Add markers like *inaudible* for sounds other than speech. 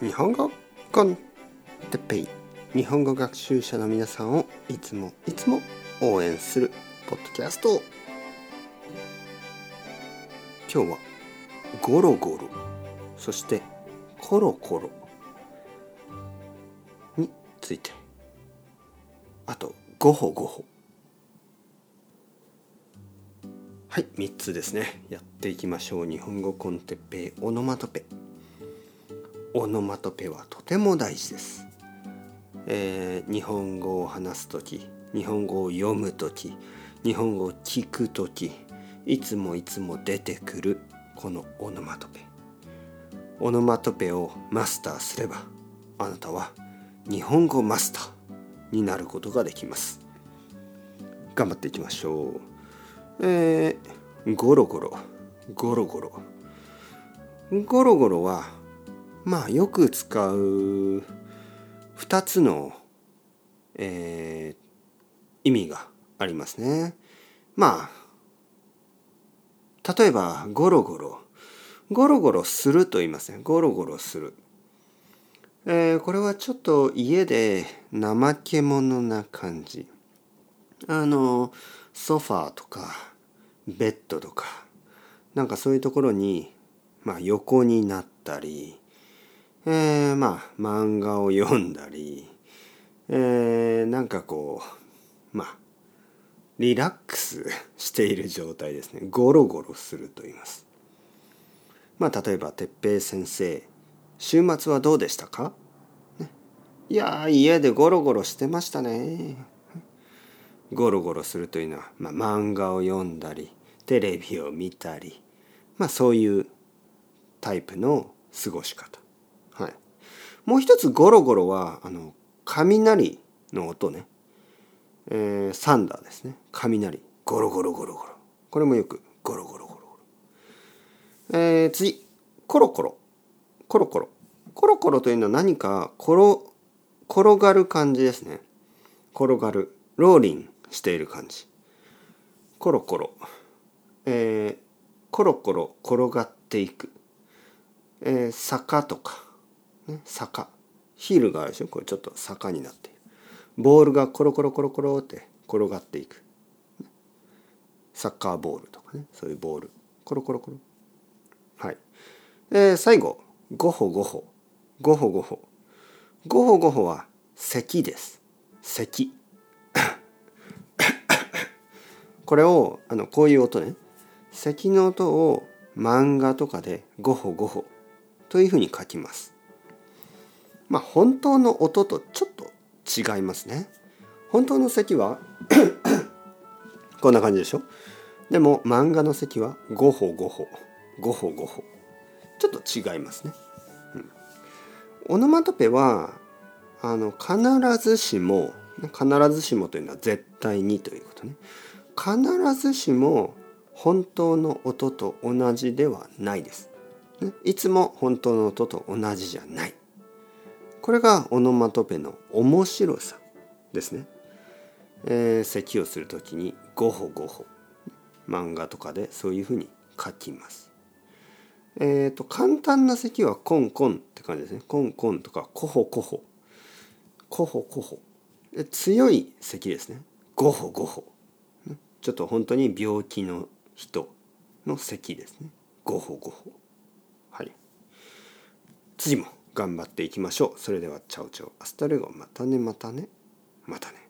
日本語コンテッペイ日本語学習者の皆さんをいつもいつも応援するポッドキャスト。今日はゴロゴロ。そしてコロコロについて。あとゴホゴホ。はい3つですね。やっていきましょう。日本語コンテッペイオノマトペ。オノマトペはとても大事です、えー、日本語を話す時日本語を読む時日本語を聞く時いつもいつも出てくるこのオノマトペ。オノマトペをマスターすればあなたは日本語マスターになることができます。頑張っていきましょう。えー、ゴロゴロゴロゴロ。ゴロゴロはまあよく使う2つの、えー、意味がありますね。まあ例えばゴロゴロゴロゴロすると言いますね。ゴロゴロする。えー、これはちょっと家で怠け者な感じ。あのソファーとかベッドとかなんかそういうところに、まあ、横になったりえー、まあ漫画を読んだり、えー、なんかこうまあリラックスしている状態ですね。ゴロゴロすると言います。まあ例えば哲平先生週末はどうでしたか、ね、いや家でゴロゴロしてましたね。ゴロゴロするというのは、まあ、漫画を読んだりテレビを見たりまあそういうタイプの過ごし方、もう一つゴロゴロはあの雷の音ね、えー、サンダーですね。雷。ゴロゴロゴロゴロ。これもよくゴロゴロゴロゴロ、えー、次。コロコロ。コロコロ。コロコロというのは何か転転がる感じですね。転がる。ローリンしている感じ。コロコロ、えー、コロコロ転がっていく、えー、坂とか、坂。ヒールがあるでしょ？これちょっと坂になって。いるボールがコロコロコロコロって転がっていく。サッカーボールとかね。そういうボール。コロコロコロ。はい、えー、最後。ゴホゴホ。ゴホゴホ。ゴホゴホは咳です。咳 *coughs* これをあのこういう音ね。咳の音を漫画とかでゴホゴホというふうに書きます。まあ本当の音とちょっと違いますね。本当の咳はこんな感じでしょ？でも漫画の咳はゴホゴホゴホゴホちょっと違いますね。うん、オノマトペはあの必ずしも必ずしもというのは絶対にということね。必ずしも本当の音と同じではないです。いつも本当の音と同じじゃない。これがオノマトペの面白さですね。えー、咳をする時にゴホゴホ漫画とかでそういうふうに書きます。えっ、ー、と簡単な咳はコンコンって感じですね。コンコンとかコホコホコホコホ強い咳ですね。ゴホゴホちょっと本当に病気の人の咳ですね。ゴホゴホはい。次も頑張っていきましょう。それでは、 ciao ciao、hasta luego、またね、またね、またね。